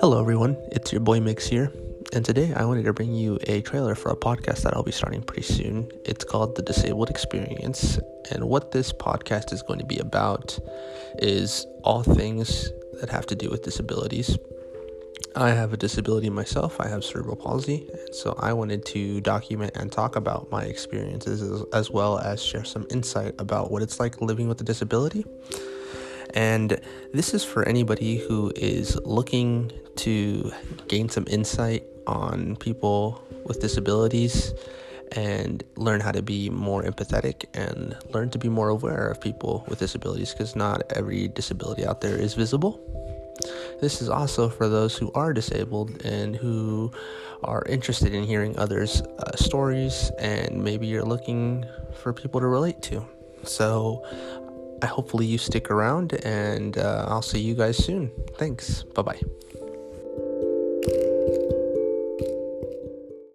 Hello, everyone. It's your boy Mix here, and today I wanted to bring you a trailer for a podcast that I'll be starting pretty soon. It's called The Disabled Experience, and what this podcast is going to be about is all things that have to do with disabilities. I have a disability myself, I have cerebral palsy, so I wanted to document and talk about my experiences as, as well as share some insight about what it's like living with a disability. And this is for anybody who is looking to gain some insight on people with disabilities and learn how to be more empathetic and learn to be more aware of people with disabilities because not every disability out there is visible. This is also for those who are disabled and who are interested in hearing others' uh, stories, and maybe you're looking for people to relate to. So, I hopefully you stick around, and uh, I'll see you guys soon. Thanks. Bye bye.